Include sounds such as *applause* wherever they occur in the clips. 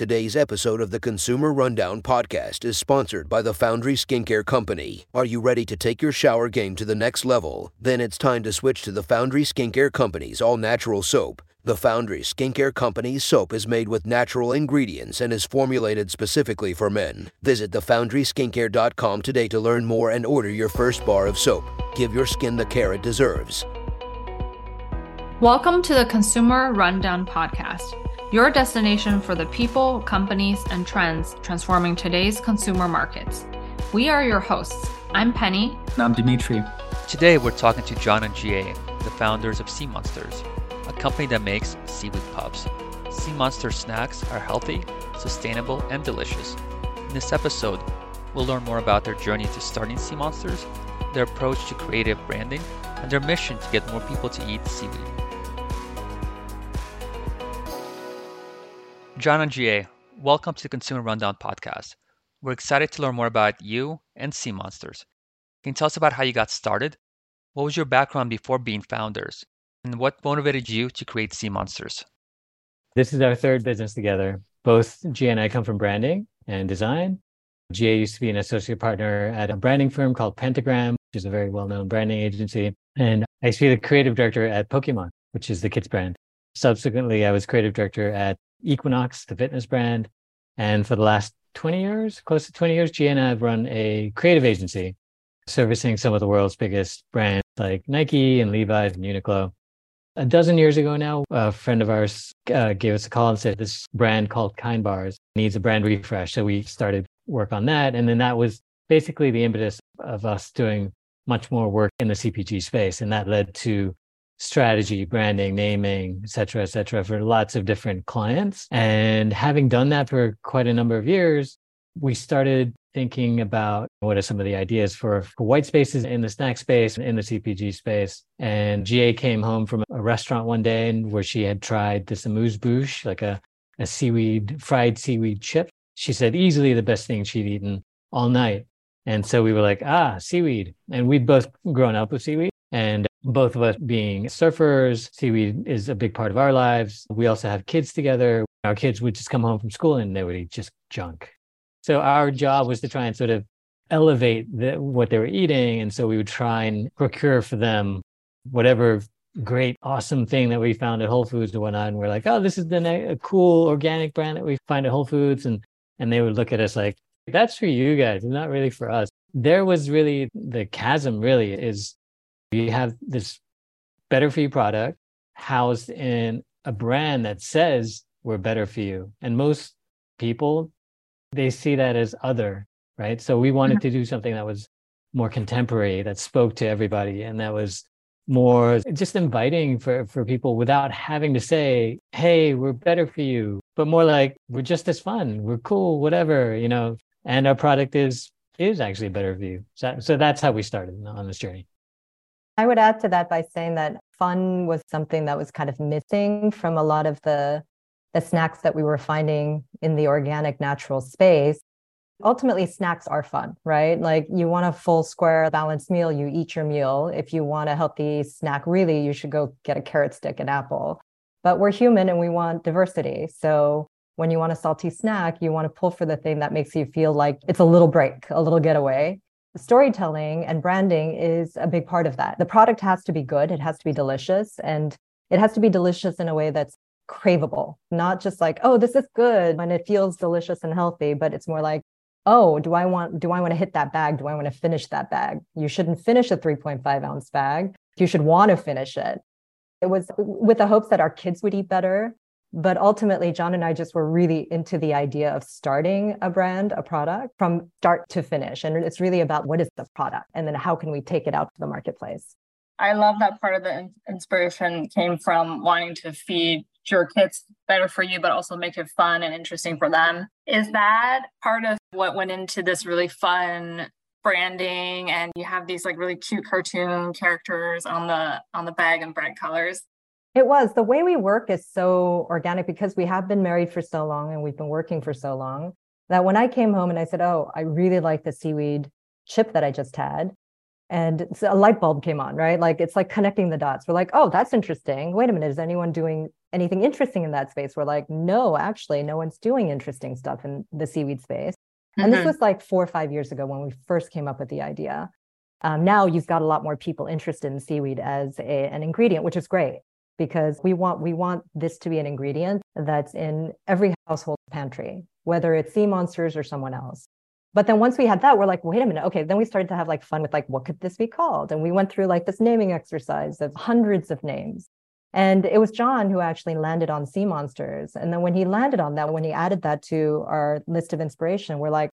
Today's episode of the Consumer Rundown podcast is sponsored by the Foundry Skincare Company. Are you ready to take your shower game to the next level? Then it's time to switch to the Foundry Skincare Company's all natural soap. The Foundry Skincare Company's soap is made with natural ingredients and is formulated specifically for men. Visit thefoundryskincare.com today to learn more and order your first bar of soap. Give your skin the care it deserves. Welcome to the Consumer Rundown Podcast, your destination for the people, companies, and trends transforming today's consumer markets. We are your hosts. I'm Penny. And I'm Dimitri. Today we're talking to John and Jiae, the founders of Sea Monsters, a company that makes seaweed puffs. Sea Monster snacks are healthy, sustainable, and delicious. In this episode, we'll learn more about their journey to starting Sea Monsters, their approach to creative branding, and their mission to get more people to eat seaweed. John and Jiae, welcome to the Consumer Rundown podcast. We're excited to learn more about you and Sea Monsters. Can you tell us about how you got started? What was your background before being founders? And what motivated you to create Sea Monsters? This is our third business together. Both Jiae and I come from branding and design. Jiae used to be an associate partner at a branding firm called Pentagram, which is a very well known branding agency. And I used to be the creative director at Pokemon, which is the kids brand. Subsequently, I was creative director at Equinox, the fitness brand. And for the last 20 years, close to 20 years, Jiae and I have run a creative agency servicing some of the world's biggest brands like Nike and Levi's and Uniqlo. A dozen years ago now, a friend of ours uh, gave us a call and said this brand called Kind Bars needs a brand refresh. So we started work on that. And then that was basically the impetus of us doing much more work in the CPG space. And that led to strategy, branding, naming, et cetera, et cetera, for lots of different clients. And having done that for quite a number of years, we started thinking about what are some of the ideas for, for white spaces in the snack space, in the CPG space. And Jiae came home from a restaurant one day and where she had tried this amuse bouche, like a, a seaweed, fried seaweed chip. She said easily the best thing she'd eaten all night. And so we were like, ah, seaweed. And we'd both grown up with seaweed. And both of us being surfers, seaweed is a big part of our lives. We also have kids together. Our kids would just come home from school and they would eat just junk. So our job was to try and sort of elevate the, what they were eating. And so we would try and procure for them whatever great, awesome thing that we found at Whole Foods and whatnot. And we're like, oh, this is the ne- a cool organic brand that we find at Whole Foods. And, and they would look at us like, that's for you guys, not really for us. There was really the chasm, really, is you have this better for you product housed in a brand that says we're better for you. And most people, they see that as other, right? So we wanted mm-hmm. to do something that was more contemporary, that spoke to everybody, and that was more just inviting for, for people without having to say, hey, we're better for you, but more like we're just as fun, we're cool, whatever, you know, and our product is is actually better for you. So, so that's how we started on this journey. I would add to that by saying that fun was something that was kind of missing from a lot of the the snacks that we were finding in the organic natural space. Ultimately, snacks are fun, right? Like you want a full square balanced meal, you eat your meal. If you want a healthy snack, really, you should go get a carrot stick and apple. But we're human and we want diversity. So when you want a salty snack, you want to pull for the thing that makes you feel like it's a little break, a little getaway storytelling and branding is a big part of that. The product has to be good, it has to be delicious, and it has to be delicious in a way that's craveable, not just like, oh, this is good and it feels delicious and healthy, but it's more like, oh, do I want do I want to hit that bag? Do I want to finish that bag? You shouldn't finish a 3.5 ounce bag. You should want to finish it. It was with the hopes that our kids would eat better but ultimately, John and I just were really into the idea of starting a brand, a product from start to finish. And it's really about what is the product and then how can we take it out to the marketplace. I love that part of the inspiration came from wanting to feed your kids better for you, but also make it fun and interesting for them. Is that part of what went into this really fun branding and you have these like really cute cartoon characters on the on the bag and bright colors it was. The way we work is so organic because we have been married for so long and we've been working for so long that when I came home and I said, Oh, I really like the seaweed chip that I just had. And a light bulb came on, right? Like it's like connecting the dots. We're like, oh, that's interesting. Wait a minute, is anyone doing anything interesting in that space? We're like, no, actually, no one's doing interesting stuff in the seaweed space. Mm-hmm. And this mm-hmm. was like four or five years ago when we first came up with the idea. Um, now you've got a lot more people interested in seaweed as a, an ingredient, which is great because we want we want this to be an ingredient that's in every household pantry, whether it's sea monsters or someone else. But then once we had that, we're like, wait a minute, okay. Then we started to have like fun with like, what could this be called? And we went through like this naming exercise of hundreds of names. And it was John who actually landed on sea monsters. And then when he landed on that, when he added that to our list of inspiration, we're like,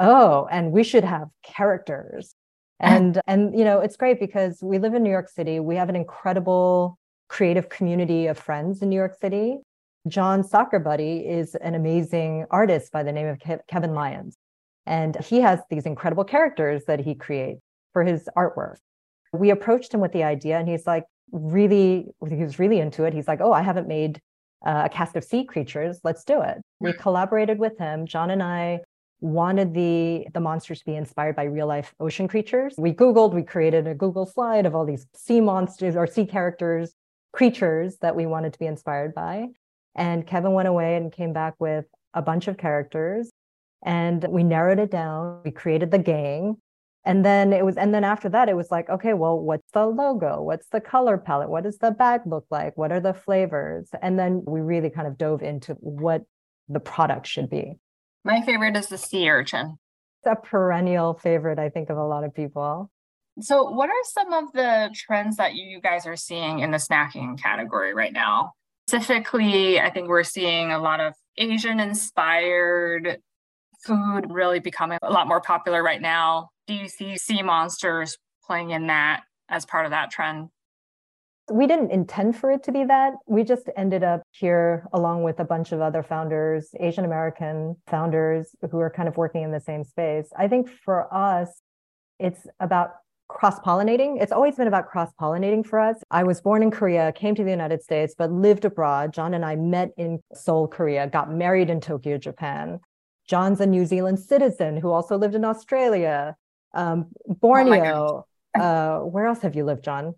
oh, and we should have characters. *laughs* And and you know, it's great because we live in New York City. We have an incredible creative community of friends in New York City. John's soccer buddy is an amazing artist by the name of Kevin Lyons. And he has these incredible characters that he creates for his artwork. We approached him with the idea, and he's like, really, he was really into it. He's like, oh, I haven't made uh, a cast of sea creatures. Let's do it. We collaborated with him. John and I wanted the the monsters to be inspired by real life ocean creatures. We googled, we created a Google slide of all these sea monsters or sea characters, creatures that we wanted to be inspired by. And Kevin went away and came back with a bunch of characters and we narrowed it down. We created the gang. And then it was, and then after that, it was like, okay, well, what's the logo? What's the color palette? What does the bag look like? What are the flavors? And then we really kind of dove into what the product should be. My favorite is the sea urchin. It's a perennial favorite, I think, of a lot of people. So, what are some of the trends that you guys are seeing in the snacking category right now? Specifically, I think we're seeing a lot of Asian inspired food really becoming a lot more popular right now. Do you see sea monsters playing in that as part of that trend? We didn't intend for it to be that. We just ended up here along with a bunch of other founders, Asian American founders who are kind of working in the same space. I think for us, it's about cross pollinating. It's always been about cross pollinating for us. I was born in Korea, came to the United States, but lived abroad. John and I met in Seoul, Korea, got married in Tokyo, Japan. John's a New Zealand citizen who also lived in Australia, um, Borneo. Oh uh, where else have you lived, John?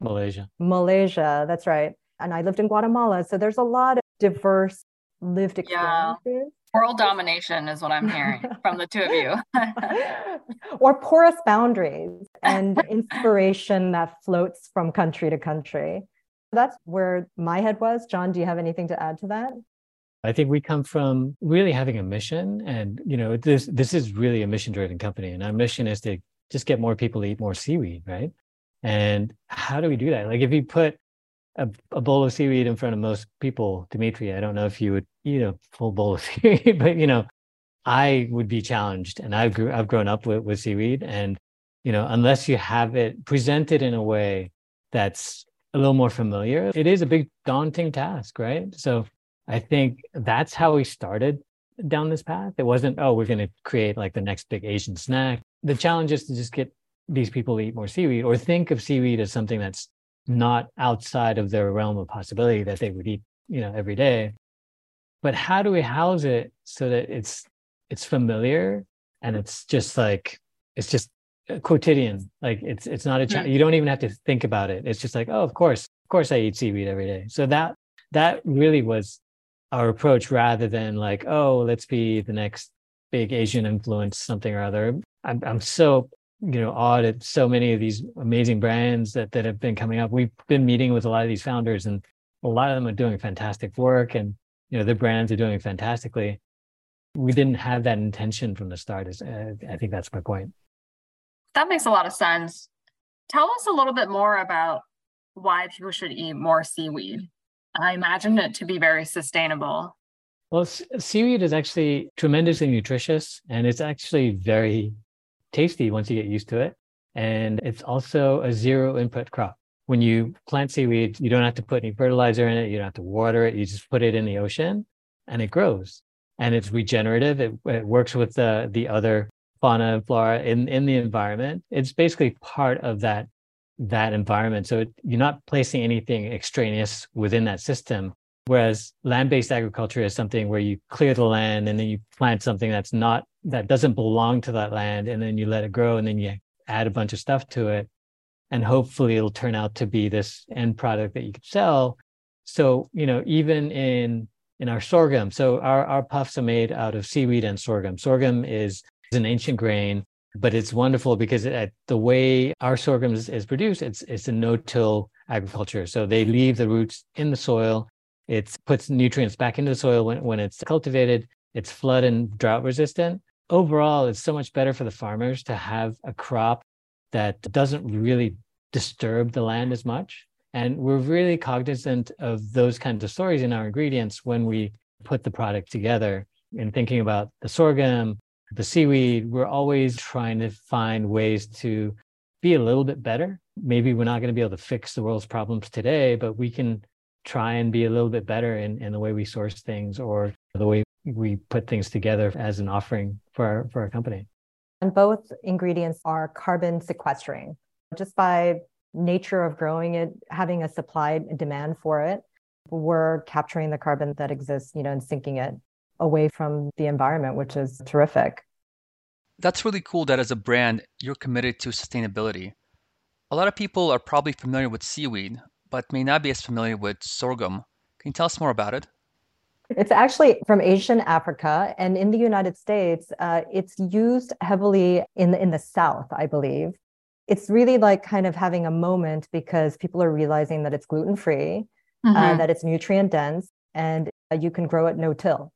Malaysia. Malaysia, that's right. And I lived in Guatemala. So there's a lot of diverse lived experiences. Yeah. World domination is what I'm hearing from the two of you. *laughs* or porous boundaries and inspiration that floats from country to country. That's where my head was. John, do you have anything to add to that? I think we come from really having a mission, and you know, this this is really a mission-driven company, and our mission is to just get more people to eat more seaweed, right? And how do we do that? Like, if you put a, a bowl of seaweed in front of most people, Dimitri, I don't know if you would eat a full bowl of *laughs* seaweed, but you know, I would be challenged, and I've grew, I've grown up with with seaweed, and you know, unless you have it presented in a way that's a little more familiar, it is a big daunting task, right? So I think that's how we started down this path. It wasn't, oh, we're going to create like the next big Asian snack. The challenge is to just get these people to eat more seaweed or think of seaweed as something that's not outside of their realm of possibility that they would eat, you know, every day. But how do we house it so that it's it's familiar and it's just like it's just uh, quotidian. Like it's it's not a challenge. Mm-hmm. You don't even have to think about it. It's just like, oh, of course, of course, I eat seaweed every day. So that that really was our approach rather than like, oh, let's be the next big Asian influence, something or other. I'm, I'm so, you know, awed at so many of these amazing brands that, that have been coming up. We've been meeting with a lot of these founders and a lot of them are doing fantastic work and, you know, their brands are doing fantastically. We didn't have that intention from the start. Is uh, I think that's my point. That makes a lot of sense. Tell us a little bit more about why people should eat more seaweed. I imagine it to be very sustainable. Well, seaweed is actually tremendously nutritious and it's actually very tasty once you get used to it. And it's also a zero input crop. When you plant seaweed, you don't have to put any fertilizer in it, you don't have to water it, you just put it in the ocean and it grows. And it's regenerative. It, it works with the, the other fauna and flora in, in the environment. It's basically part of that that environment. So you're not placing anything extraneous within that system. Whereas land-based agriculture is something where you clear the land and then you plant something that's not that doesn't belong to that land, and then you let it grow, and then you add a bunch of stuff to it, and hopefully it'll turn out to be this end product that you could sell. So, you know, even in in our sorghum, so our, our puffs are made out of seaweed and sorghum. Sorghum is, is an ancient grain, but it's wonderful because it, the way our sorghum is, is produced, it's it's a no-till agriculture. So they leave the roots in the soil. It puts nutrients back into the soil when, when it's cultivated. It's flood and drought resistant. Overall, it's so much better for the farmers to have a crop that doesn't really disturb the land as much. And we're really cognizant of those kinds of stories in our ingredients when we put the product together in thinking about the sorghum, the seaweed. We're always trying to find ways to be a little bit better. Maybe we're not going to be able to fix the world's problems today, but we can try and be a little bit better in, in the way we source things or the way we put things together as an offering for our, for our company. And both ingredients are carbon sequestering. Just by nature of growing it, having a supply demand for it, we're capturing the carbon that exists, you know, and sinking it away from the environment, which is terrific. That's really cool that as a brand, you're committed to sustainability. A lot of people are probably familiar with seaweed, but may not be as familiar with sorghum. Can you tell us more about it? It's actually from Asian Africa, and in the United States, uh, it's used heavily in the, in the South, I believe. It's really like kind of having a moment because people are realizing that it's gluten free, uh, mm-hmm. uh, that it's nutrient dense, and uh, you can grow it no till.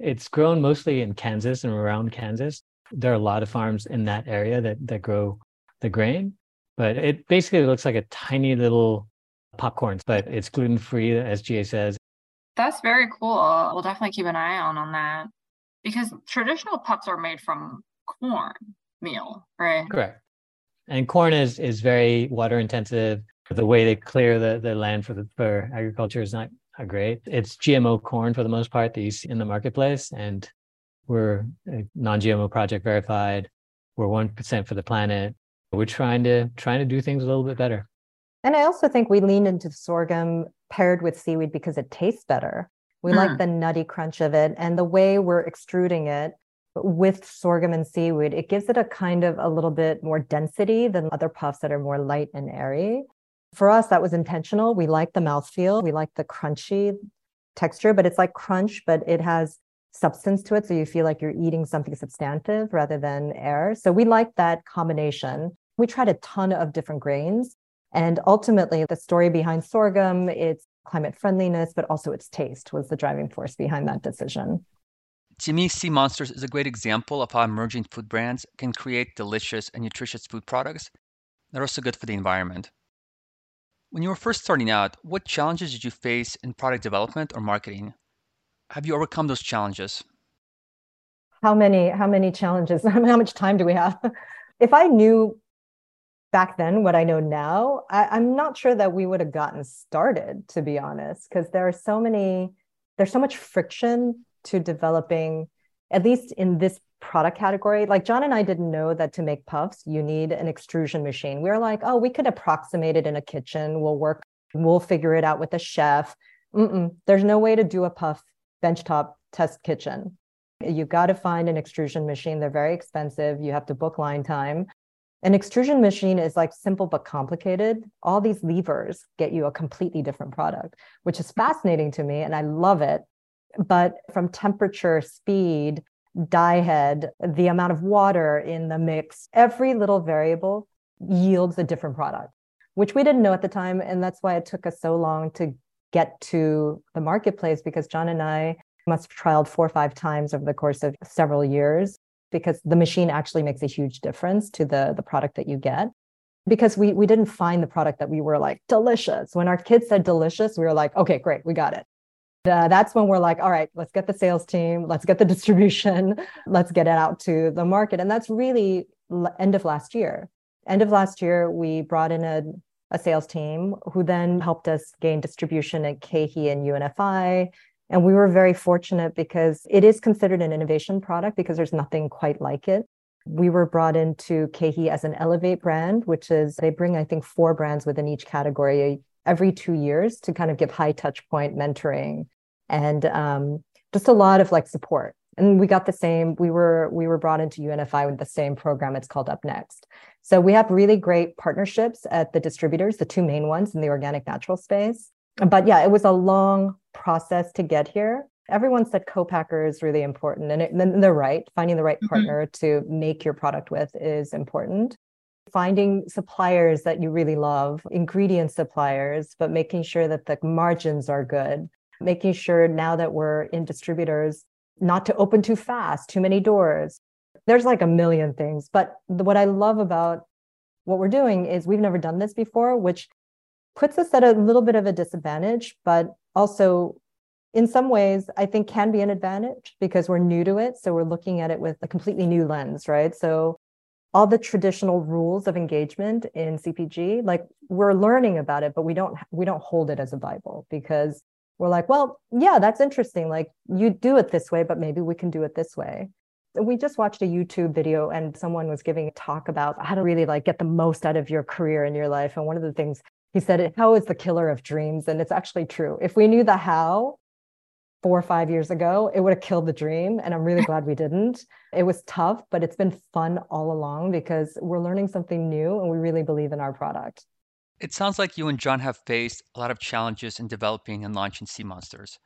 It's grown mostly in Kansas and around Kansas. There are a lot of farms in that area that that grow the grain, but it basically looks like a tiny little popcorn, but it's gluten free, as Jiae says. That's very cool. We'll definitely keep an eye on on that because traditional puffs are made from corn meal, right? Correct. And corn is is very water intensive. The way they clear the, the land for the for agriculture is not great. It's GMO corn for the most part that you see in the marketplace, and we're non-GMO project verified. We're one percent for the planet. We're trying to trying to do things a little bit better. And I also think we lean into sorghum paired with seaweed because it tastes better. We mm. like the nutty crunch of it and the way we're extruding it with sorghum and seaweed, it gives it a kind of a little bit more density than other puffs that are more light and airy. For us, that was intentional. We like the mouthfeel, we like the crunchy texture, but it's like crunch, but it has substance to it. So you feel like you're eating something substantive rather than air. So we like that combination. We tried a ton of different grains and ultimately, the story behind sorghum, its climate friendliness, but also its taste was the driving force behind that decision. To me, Sea Monsters is a great example of how emerging food brands can create delicious and nutritious food products that are also good for the environment. When you were first starting out, what challenges did you face in product development or marketing? Have you overcome those challenges? How many how many challenges? *laughs* How much time do we have? If I knew back then what I know now, I, am not sure that we would have gotten started, to be honest, because there are so many, there's so much friction to developing, at least in this product category. Like John and I didn't know that to make puffs, you need an extrusion machine. We are like, oh, we could approximate it in a kitchen. We'll work, we'll figure it out with a chef. Mm-mm, there's no way to do a puff benchtop test kitchen. You've got to find an extrusion machine. They're very expensive. You have to book line time. An extrusion machine is like simple but complicated. All these levers get you a completely different product, which is fascinating to me and I love it. But from temperature, speed, die head, the amount of water in the mix, every little variable yields a different product, which we didn't know at the time. And that's why it took us so long to get to the marketplace because John and I must have trialed four or five times over the course of several years because the machine actually makes a huge difference to the, the product that you get. Because we, we didn't find the product that we were like, delicious. When our kids said delicious, we were like, okay, great, we got it. Uh, that's when we're like, all right, let's get the sales team, let's get the *laughs* distribution, let's get it out to the market. And that's really end of last year. End of last year, we brought in a, a sales team who then helped us gain distribution at KeHE and UNFI and we were very fortunate because it is considered an innovation product because there's nothing quite like it. We were brought into KeHE as an Elevate brand, which is they bring, I think, four brands within each category every two years to kind of give high touch point mentoring and um, just a lot of like support. And we got the same. We were we were brought into UNFI with the same program. It's called Up Next. So we have really great partnerships at the distributors, the two main ones in the organic natural space But yeah, it was a long process to get here. Everyone said co-packer is really important, and, it, and they're right. Finding the right mm-hmm. partner to make your product with is important. Finding suppliers that you really love, ingredient suppliers, but making sure that the margins are good. Making sure now that we're in distributors, not to open too fast, too many doors. There's like a million things. But what I love about what we're doing is we've never done this before, which puts us at a little bit of a disadvantage, but also in some ways, I think can be an advantage because we're new to it. So we're looking at it with a completely new lens, right? So all the traditional rules of engagement in CPG, like we're learning about it, but we don't we don't hold it as a Bible because we're like, well, yeah, that's interesting. Like you do it this way, but maybe we can do it this way. We just watched a YouTube video and someone was giving a talk about how to really like get the most out of your career in your life. And one of the things he said, how is the killer of dreams? And it's actually true. If we knew the how, four or five years ago, it would have killed the dream. And I'm really *laughs* glad we didn't. It was tough, but it's been fun all along because we're learning something new and we really believe in our product. It sounds like you and John have faced a lot of challenges in developing and launching Sea Monsters.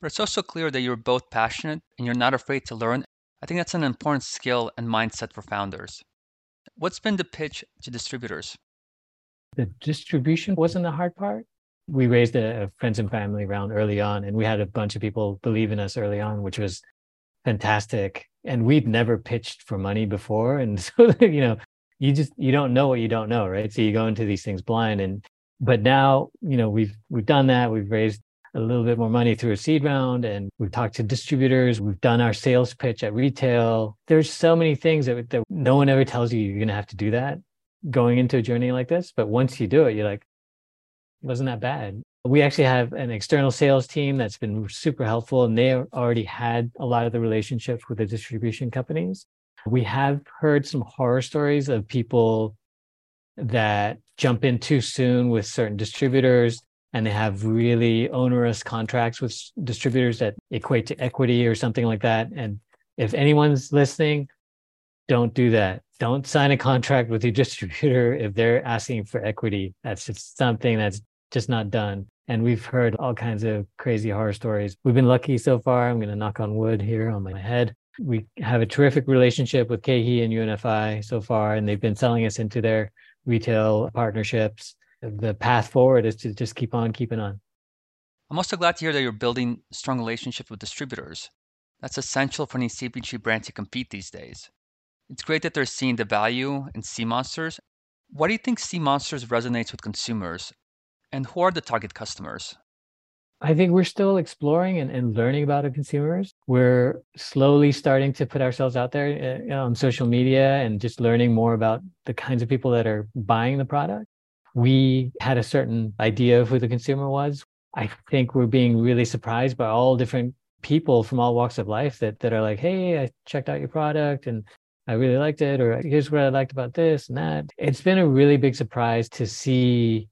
But it's also clear that you're both passionate and you're not afraid to learn. I think that's an important skill and mindset for founders. What's been the pitch to distributors? The distribution wasn't the hard part. We raised a, friends and family round early on, and we had a bunch of people believe in us early on, which was fantastic. And we'd never pitched for money before. And *laughs* so, you know, you just you don't know what you don't know right so you go into these things blind and but now you know we've we've done that we've raised a little bit more money through a seed round and we've talked to distributors we've done our sales pitch at retail there's so many things that, that no one ever tells you you're going to have to do that going into a journey like this but once you do it you're like wasn't that bad we actually have an external sales team that's been super helpful and they already had a lot of the relationships with the distribution companies we have heard some horror stories of people that jump in too soon with certain distributors and they have really onerous contracts with distributors that equate to equity or something like that. And if anyone's listening, don't do that. Don't sign a contract with your distributor *laughs* if they're asking for equity. That's just something that's just not done. And we've heard all kinds of crazy horror stories. We've been lucky so far. I'm going to knock on wood here on my head we have a terrific relationship with KeHE and UNFI so far, and they've been selling us into their retail partnerships. The path forward is to just keep on keeping on. I'm also glad to hear that you're building strong relationships with distributors. That's essential for any CPG brand to compete these days. It's great that they're seeing the value in Sea Monsters. Why do you think Sea Monsters resonates with consumers? And who are the target customers? I think we're still exploring and, and learning about the consumers. We're slowly starting to put ourselves out there uh, on social media and just learning more about the kinds of people that are buying the product. We had a certain idea of who the consumer was. I think we're being really surprised by all different people from all walks of life that that are like, "Hey, I checked out your product and I really liked it," or "Here's what I liked about this and that." It's been a really big surprise to see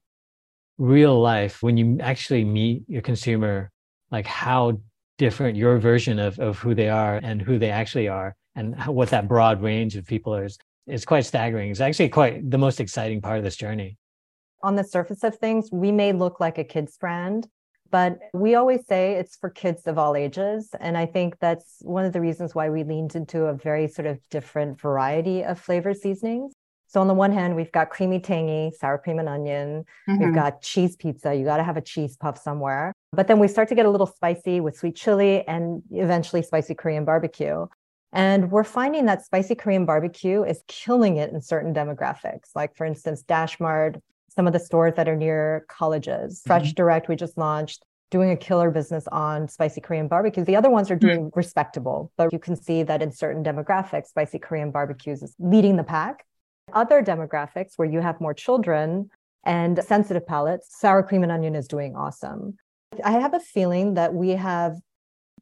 real life when you actually meet your consumer like how different your version of, of who they are and who they actually are and how, what that broad range of people is. Is quite staggering. It's actually quite the most exciting part of this journey. On the surface of things we may look like a kids brand but we always say it's for kids of all ages and i think that's one of the reasons why we leaned into a very sort of different variety of flavor seasonings so on the one hand, we've got creamy tangy, sour cream and onion. Mm-hmm. We've got cheese pizza. You got to have a cheese puff somewhere. But then we start to get a little spicy with sweet chili and eventually spicy Korean barbecue. And we're finding that spicy Korean barbecue is killing it in certain demographics. Like for instance, Dash Mart, some of the stores that are near colleges, mm-hmm. Fresh Direct, we just launched doing a killer business on spicy Korean barbecue. The other ones are doing mm-hmm. respectable, but you can see that in certain demographics, spicy Korean barbecues is leading the pack. Other demographics where you have more children and sensitive palates, sour cream and onion is doing awesome. I have a feeling that we have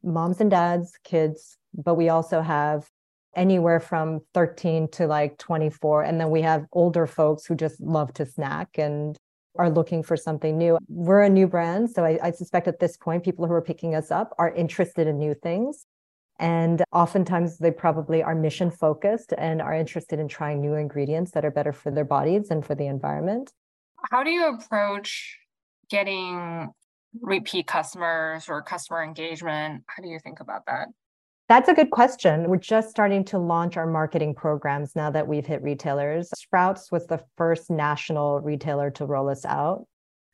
moms and dads, kids, but we also have anywhere from 13 to like 24. And then we have older folks who just love to snack and are looking for something new. We're a new brand. So I, I, suspect at this point, people who are picking us up are interested in new things. And oftentimes they probably are mission focused and are interested in trying new ingredients that are better for their bodies and for the environment. How do you approach getting repeat customers or customer engagement? How do you think about that? That's a good question. We're just starting to launch our marketing programs now that we've hit retailers. Sprouts was the first national retailer to roll us out.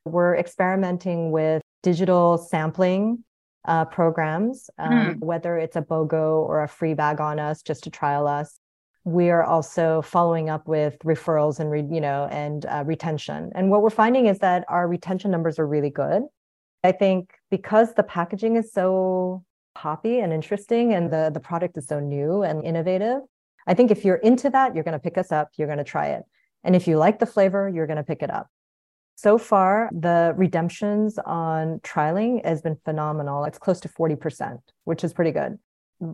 We're experimenting with digital sampling uh, programs, um, mm. whether it's a BOGO or a free bag on us just to trial us. We are also following up with referrals and re, you know and uh, retention. And what we're finding is that our retention numbers are really good. I think because the packaging is so poppy and interesting and the, the product is so new and innovative, I think if you're into that, you're going to pick us up, you're going to try it. And if you like the flavor, you're going to pick it up. So far, the redemptions on trialing has been phenomenal. It's close to 40%, which is pretty good.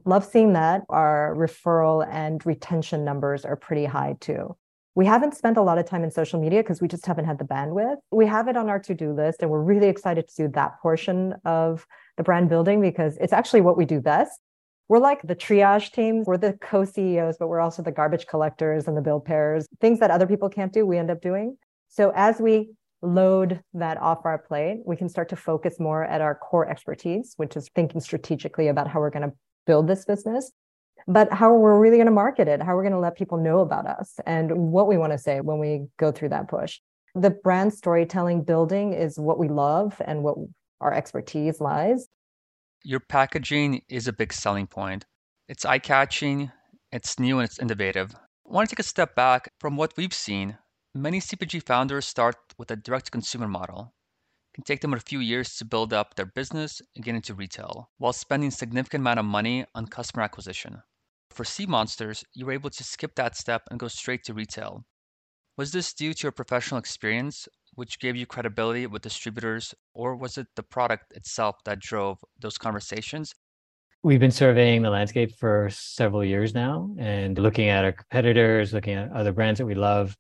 Love seeing that. Our referral and retention numbers are pretty high too. We haven't spent a lot of time in social media because we just haven't had the bandwidth. We have it on our to do list, and we're really excited to do that portion of the brand building because it's actually what we do best. We're like the triage teams, we're the co CEOs, but we're also the garbage collectors and the bill payers. Things that other people can't do, we end up doing. So as we load that off our plate, we can start to focus more at our core expertise, which is thinking strategically about how we're going to build this business but how are we're really going to market it, how are we're going to let people know about us, and what we want to say when we go through that push. The brand storytelling building is what we love and what our expertise lies. Your packaging is a big selling point. It's eye catching, it's new, and it's innovative. I want to take a step back from what we've seen. Many CPG founders start with a direct consumer model. It can take them a few years to build up their business and get into retail while spending significant amount of money on customer acquisition. For Sea Monsters, you were able to skip that step and go straight to retail. Was this due to your professional experience, which gave you credibility with distributors, or was it the product itself that drove those conversations? We've been surveying the landscape for several years now and looking at our competitors, looking at other brands that we love.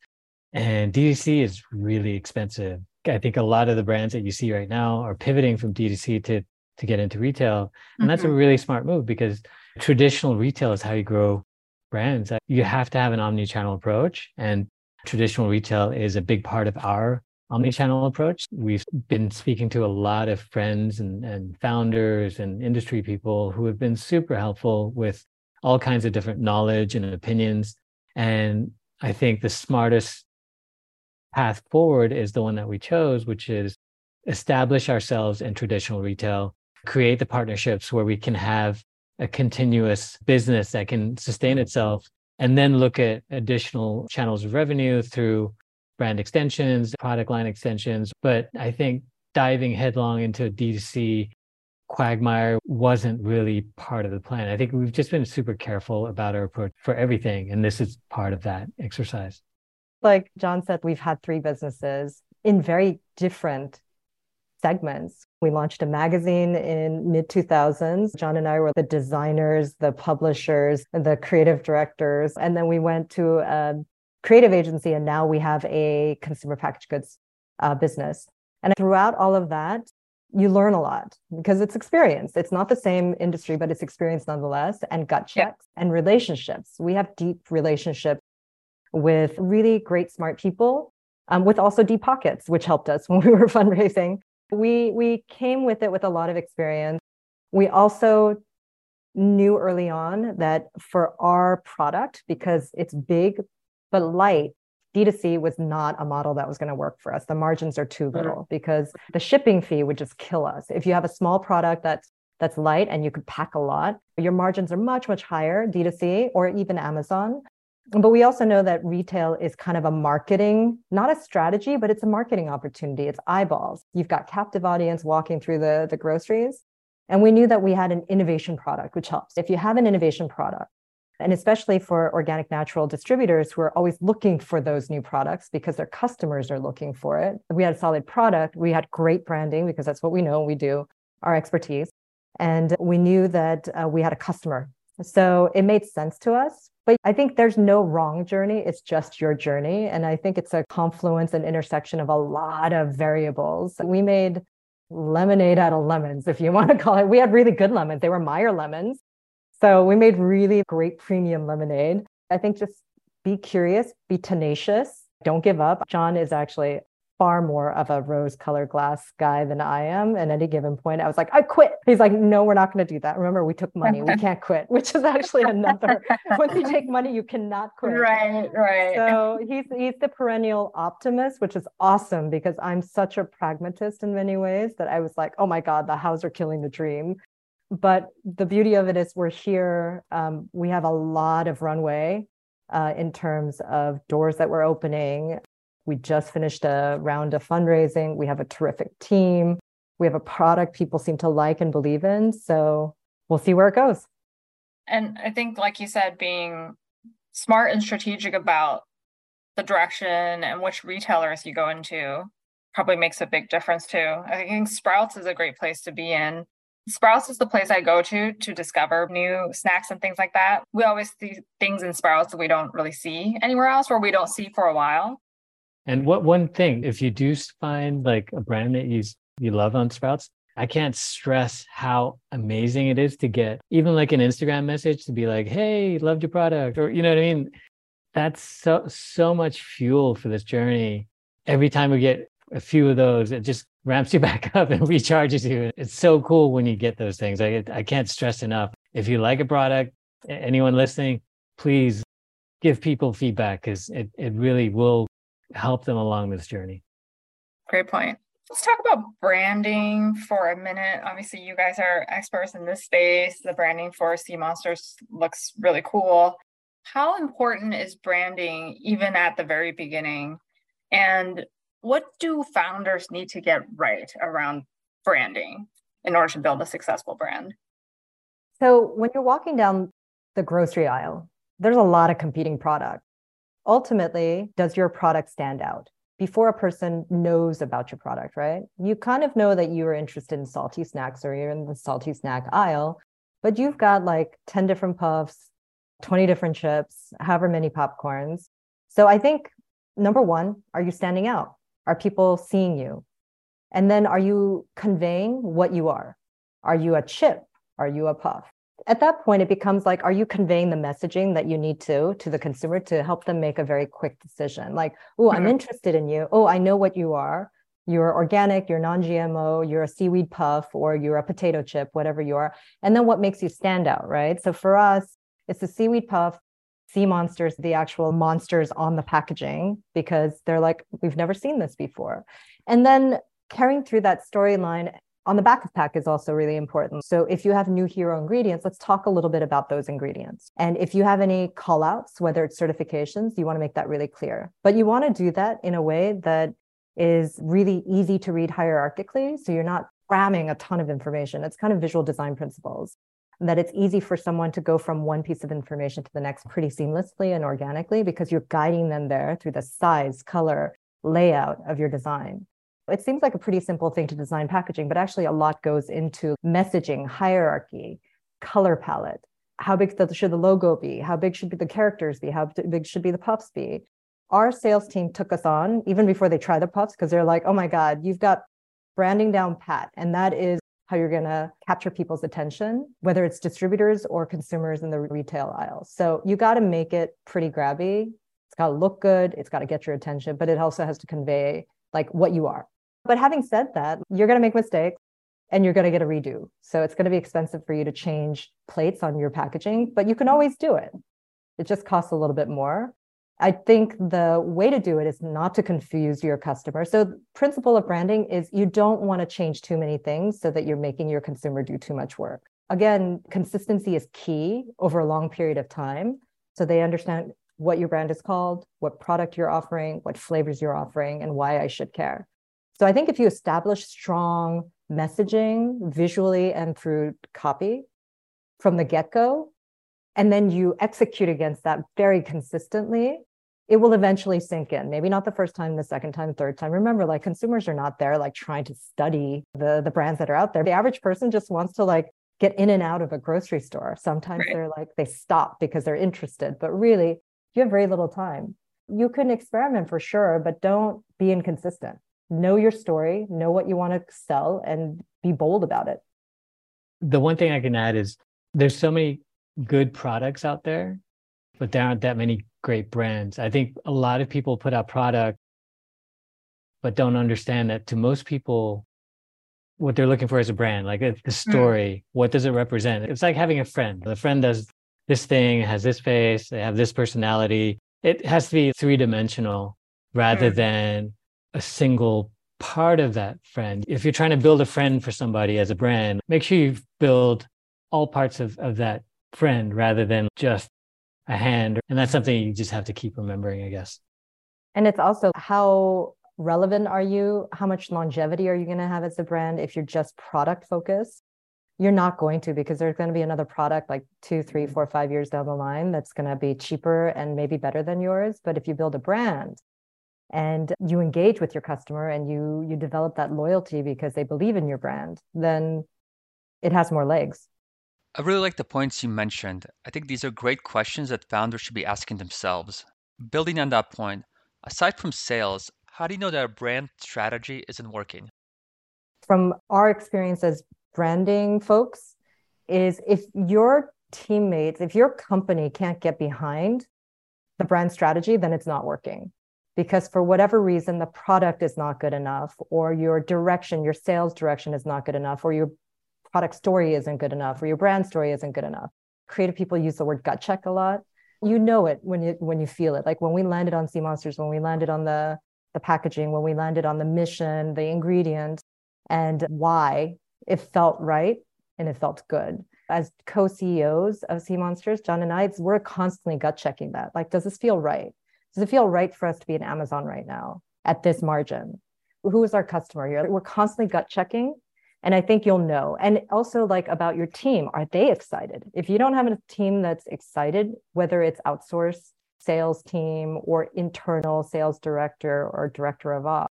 And DTC is really expensive. I think a lot of the brands that you see right now are pivoting from DTC to to get into retail. And mm-hmm. that's a mm-hmm. really smart move because traditional retail is how you grow brands. Uh, you have to have an omni-channel approach, and traditional retail is a big part of our omni-channel approach. We've been speaking to a lot of friends and, and founders and industry people who have been super helpful with all kinds of different knowledge and opinions. And I think the smartest path forward is the one that we chose, which is establish ourselves in traditional retail, create the partnerships where we can have a continuous business that can sustain itself and then look at additional channels of revenue through brand extensions, product line extensions. But I think diving headlong into D2C quagmire wasn't really part of the plan. I think we've just been super careful about our approach for everything. And this is part of that exercise. Like John said, we've had three businesses in very different segments. We launched a magazine in mid 2000s. John and I were the designers, the publishers, the creative directors. And then we went to a creative agency, and now we have a consumer packaged goods uh, business. And throughout all of that, you learn a lot because it's experience. It's not the same industry, but it's experience nonetheless, and gut checks yeah. and relationships. We have deep relationships with really great, smart people, um, with also deep pockets, which helped us *laughs* when we were fundraising. We we came with it with a lot of experience. We also knew early on that for our product, because it's big but light, D2C was not a model that was going to work for us. The margins are too mm. little because the shipping fee would just kill us. If you have a small product that's that's light and you could pack a lot, your margins are much, much higher, D2C or even Amazon. But we also know that retail is kind of a marketing, not a strategy, but it's a marketing opportunity. It's eyeballs. You've got captive audience walking through the, the groceries. And we knew that we had an innovation product, which helps. If you have an innovation product, and especially for organic natural distributors who are always looking for those new products because their customers are looking for it. We had a solid product. We had great branding because that's what we know we do, our expertise. And we knew that uh, we had a customer. So it made sense to us. But I think there's no wrong journey. It's just your journey. And I think it's a confluence and intersection of a lot of variables. We made lemonade out of lemons, if you *laughs* want to call it. We had really good lemons. They were Meyer lemons. So we made really great premium lemonade. I think just be curious, be tenacious, don't give up. John is actually far more of a rose colored glass guy than I am. And at any given point, I was like, I quit. He's like, no, we're not going to do that. Remember, we took money. We *laughs* can't quit, *laughs* which is actually another. Once you take money, you cannot quit. Right, right. So he's he's the perennial optimist, which is awesome because I'm such a pragmatist in many ways that I was like, oh my God, the house are killing the dream. But the beauty of it is we're here. Um, we have a lot of runway uh, in terms of doors that we're opening. We just finished a round of fundraising. We have a terrific team. We have a product people seem to like and believe in. So we'll see where it goes. And I think, like you said, being smart and strategic about the direction and which retailers you go into probably makes a big difference too. I think Sprouts is a great place to be in Sprouts is the place I go to to discover new snacks and things like that. We always see things in Sprouts that we don't really see anywhere else or we don't see for a while. And what one thing, if you do find like a brand that you you love on Sprouts, I can't stress how amazing it is to get even like an Instagram message to be like, "Hey, loved your product," or you know what I mean. That's so so much fuel for this journey. Every time we get a few of those, it just ramps you *laughs* back up and recharges you. It's so cool when you get those things. I, I can't stress enough. If you like a product, anyone listening, please give people feedback because it, it really will help them along this journey. Great point. Let's talk about branding for a minute. Obviously, you guys are experts in this space. The branding for Sea Monsters looks really cool. How important is branding even at the very beginning? And what do founders need to get right around branding in order to build a successful brand? So, when you're walking down the grocery aisle, there's a lot of competing products. Ultimately, does your product stand out? Before a person knows about your product, right? You kind of know that you are interested in salty snacks or you're in the salty snack aisle, but you've got like 10 different puffs, 20 different chips, however many popcorns. So I think number one, are you standing out? Are people seeing you? And then are you conveying what you are? Are you a chip? Are you a puff? At that point, it becomes like, are you conveying the messaging that you need to to the consumer to help them make a very quick decision? Like, oh, I'm mm-hmm. interested in you. Oh, I know what you are. You're organic, you're non GMO, you're a seaweed puff, or you're a potato chip, whatever you are. And then what makes you stand out, right? So for us, it's the seaweed puff sea monsters, the actual monsters on the packaging, because they're like, we've never seen this before. And then carrying through that storyline on the back of pack is also really important. So if you have new hero ingredients, let's talk a little bit about those ingredients. And if you have any call outs, whether it's certifications, you want to make that really clear. But you want to do that in a way that is really easy to read hierarchically. So you're not cramming a ton of information. It's kind of visual design principles that it's easy for someone to go from one piece of information to the next pretty seamlessly and organically because you're guiding them there through the size, color, layout of your design. It seems like a pretty simple thing to design packaging, but actually a lot goes into messaging, hierarchy, color palette. How big should the logo be? How big should the characters be? How big should be the puffs be? Our sales team took us on even before they try the puffs because they're like, oh my God, you've got branding down pat. And that is how you're going to capture people's attention, whether it's distributors or consumers in the retail aisles. So you got to make it pretty grabby. It's got to look good. It's got to get your attention, but it also has to convey like what you are. But having said that, you're going to make mistakes and you're going to get a redo. So it's going to be expensive for you to change plates on your packaging, but you can always do it. It just costs a little bit more. I think the way to do it is not to confuse your customer. So the principle of branding is you don't want to change too many things so that you're making your consumer do too much work. Again, consistency is key over a long period of time. So they understand what your brand is called, what product you're offering, what flavors you're offering, and why I should care. So I think if you establish strong messaging visually and through copy from the get go, and then you execute against that very consistently, it will eventually sink in. Maybe not the first time, the second time, third time. Remember, like consumers are not there like trying to study the the brands that are out there. The average person just wants to like get in and out of a grocery store. Sometimes right. they're like they stop because they're interested, but really you have very little time. You can experiment for sure, but don't be inconsistent. Know your story, know what you want to sell and be bold about it. The one thing I can add is there's so many good products out there, but there aren't that many great brands. I think a lot of people put out product, but don't understand that to most people, what they're looking for is a brand, like the hmm. story. What does it represent? It's like having a friend. The friend does this thing, has this face, they have this personality. It has to be three dimensional rather mm. than a single part of that friend. If you're trying to build a friend for somebody as a brand, make sure you build all parts of, of that friend rather than just a hand. And that's something you just have to keep remembering, I guess. And it's also how relevant are you? How much longevity are you going to have as a brand if you're just product focused? You're not going to because there's going to be another product like two, three, mm-hmm. four, five years down the line that's going to be cheaper and maybe better than yours. But if you build a brand and you engage with your customer and you you develop that loyalty because they believe in your brand, then it has more legs. I really like the points you mentioned. I think these are great questions that founders should be asking themselves. Building on that point, aside from sales, how do you know that a brand strategy isn't working? From our experience as branding folks, is if your teammates, if your company can't get behind the brand strategy, then it's not working. Because for whatever reason, the product is not good enough, or your direction, your sales direction is not good enough, or your product story isn't good enough or your brand story isn't good enough. Creative people use the word gut check a lot. You know it when you when you feel it. Like when we landed on Sea Monsters, when we landed on the the packaging, when we landed on the mission, the ingredients, and why it felt right and it felt good. As co-CEOs of Sea Monsters, John and I, we're constantly gut checking that. Like, does this feel right? Does it feel right for us to be in Amazon right now at this margin? Who is our customer here? We're constantly gut checking and i think you'll know and also like about your team are they excited if you don't have a team that's excited whether it's outsourced sales team or internal sales director or director of ops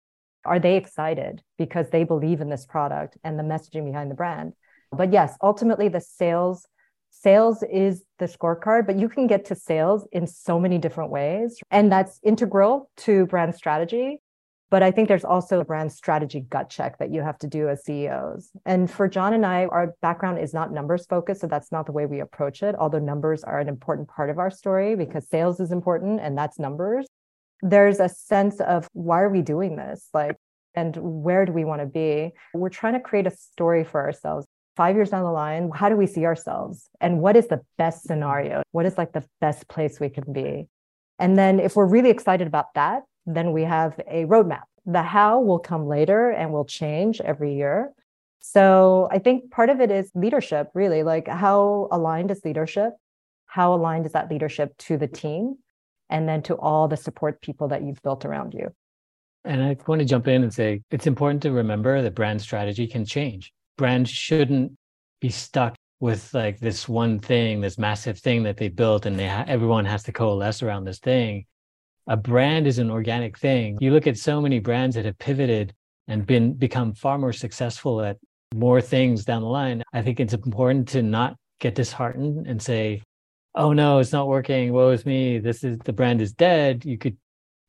are they excited because they believe in this product and the messaging behind the brand but yes ultimately the sales sales is the scorecard but you can get to sales in so many different ways and that's integral to brand strategy but I think there's also a brand strategy gut check that you have to do as CEOs. And for John and I, our background is not numbers focused. So that's not the way we approach it, although numbers are an important part of our story because sales is important and that's numbers. There's a sense of why are we doing this? Like, and where do we want to be? We're trying to create a story for ourselves. Five years down the line, how do we see ourselves? And what is the best scenario? What is like the best place we can be? And then if we're really excited about that, then we have a roadmap. The how will come later and will change every year. So I think part of it is leadership, really. Like, how aligned is leadership? How aligned is that leadership to the team? And then to all the support people that you've built around you. And I want to jump in and say it's important to remember that brand strategy can change. Brands shouldn't be stuck with like this one thing, this massive thing that they built, and they ha- everyone has to coalesce around this thing a brand is an organic thing. You look at so many brands that have pivoted and been become far more successful at more things down the line. I think it's important to not get disheartened and say, "Oh no, it's not working. Woe is me. This is the brand is dead." You could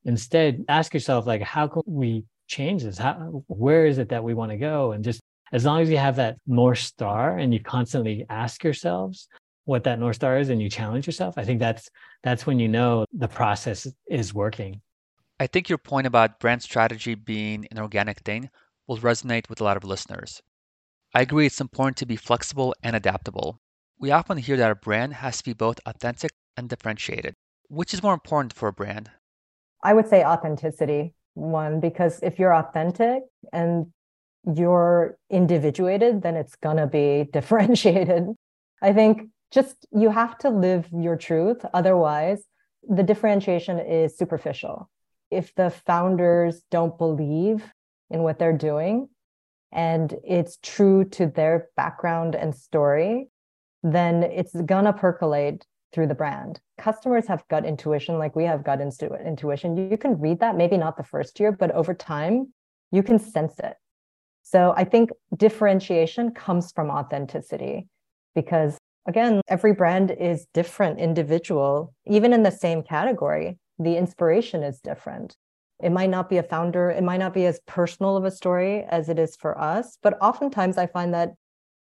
instead ask yourself, like, how can we change this? How where is it that we want to go? And just as long as you have that north star and you constantly ask yourselves, what that north star is and you challenge yourself i think that's that's when you know the process is working. I think your point about brand strategy being an organic thing will resonate with a lot of listeners. I agree it's important to be flexible and adaptable. We often hear that a brand has to be both authentic and differentiated. Which is more important for a brand? I would say authenticity one because if you're authentic and you're individuated then it's going to be *laughs* differentiated. I think just you have to live your truth. Otherwise the differentiation is superficial. If the founders don't believe in what they're doing and it's true to their background and story then it's gonna percolate through the brand. Customers have gut intuition like we have gut intuition. You can read that maybe not the first year but over time you can sense it so i think differentiation comes from authenticity because again, every brand is different individual, even in the same category. The inspiration is different. It might not be a founder, it might not be as personal of a story as it is for us, but oftentimes I find that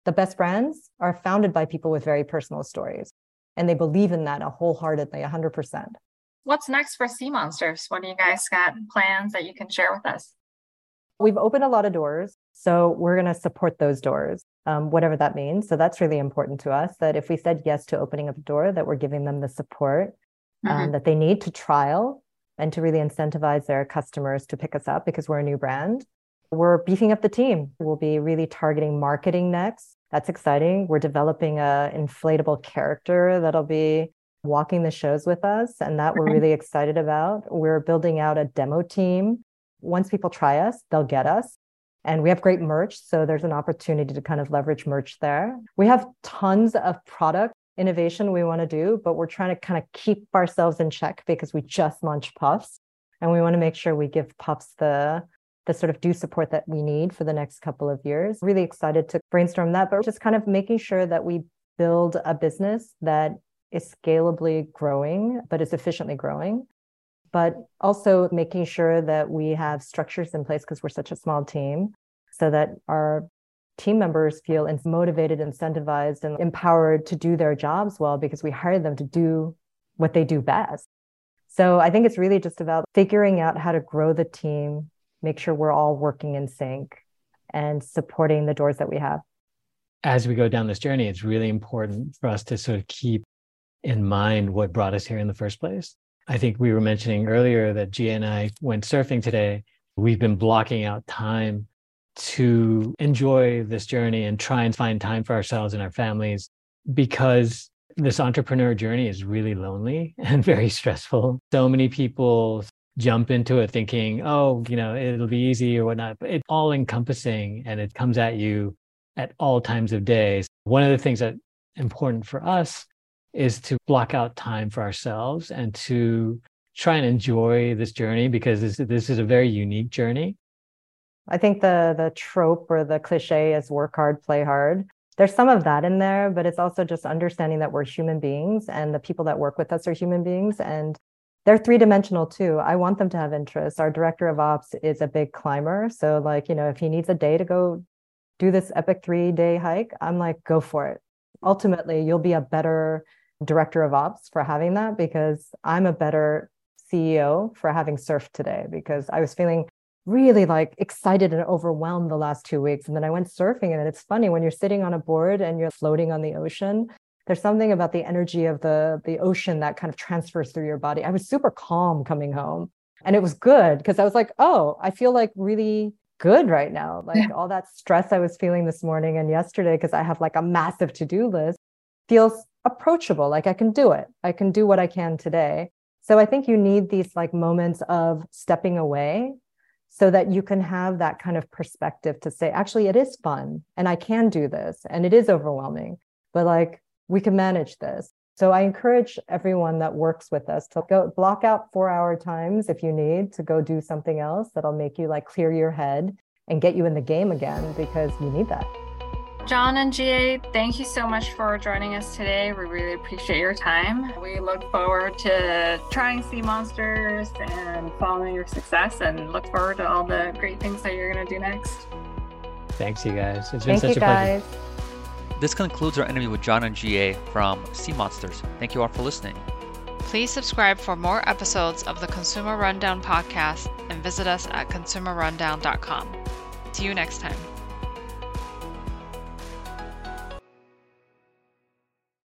the best brands are founded by people with very personal stories and they believe in that a wholeheartedly 100%. What's next for Sea Monsters? What do you guys got plans that you can share with us? We've opened a lot of doors. So we're going to support those doors, um, whatever that means. So that's really important to us that if we said yes to opening up a door, that we're giving them the support um, mm-hmm. that they need to trial and to really incentivize their customers to pick us up because we're a new brand. We're beefing up the team. We'll be really targeting marketing next. That's exciting. We're developing a inflatable character that'll be walking the shows with us and that we're really excited about. We're building out a demo team. Once people try us, they'll get us. And we have great merch. So there's an opportunity to kind of leverage merch there. We have tons of product innovation we want to do, but we're trying to kind of keep ourselves in check because we just launched Puffs and we want to make sure we give Puffs the the sort of due support that we need for the next couple of years. Really excited to brainstorm that, but just kind of making sure that we build a business that is scalably growing, but is efficiently growing. But also making sure that we have structures in place because we're such a small team so that our team members feel motivated, incentivized, and empowered to do their jobs well because we hired them to do what they do best. So I think it's really just about figuring out how to grow the team, make sure we're all working in sync, and supporting the doors that we have. As we go down this journey, it's really important for us to sort of keep in mind what brought us here in the first place. I think we were mentioning earlier that Jiae and I went surfing today. We've been blocking out time to enjoy this journey and try and find time for ourselves and our families because this entrepreneur journey is really lonely *laughs* and very stressful. So many people jump into it thinking, oh, you know, it'll be easy or whatnot, but it's all encompassing and it comes at you at all times of days. One of the things that important for us is to block out time for ourselves and to try and enjoy this journey because this, this is a very unique journey I think the the trope or the cliche is work hard, play hard. There's some of that in there, but it's also just understanding that we're human beings and the people that work with us are human beings and they're three dimensional too. I want them to have interests. Our director of ops is a big climber. So, like, you know, if he needs a day to go do this epic three day hike, I'm like, go for it. Ultimately, you'll be a better director of ops for having that because I'm a better CEO for having surfed today because I was feeling really like excited and overwhelmed the last two weeks. And then I went surfing, and it's funny when you're sitting on a board and you're floating on the ocean. There's something about the energy of the the ocean that kind of transfers through your body. I was super calm coming home, and it was good because I was like, "Oh, I feel like really good right now." Like yeah. all that stress I was feeling this morning and yesterday because I have like a massive to-do list feels approachable. Like I can do it. I can do what I can today. So I think you need these like moments of stepping away so that you can have that kind of perspective to say, actually, it is fun and I can do this and it is overwhelming, but like we can manage this. So I encourage everyone that works with us to go block out four hour times if you need to go do something else that'll make you like clear your head and get you in the game again because you need that. John and Jiae, thank you so much for joining us today. We really appreciate your time. We look forward to trying Sea Monsters and following your success and look forward to all the great things that you're going to do next. Thanks, you guys. It's been thank such a guys. pleasure. This concludes our interview with John and Jiae from Sea Monsters. Thank you all for listening. Please subscribe for more episodes of the Consumer Rundown podcast and visit us at consumerrundown.com. See you next time.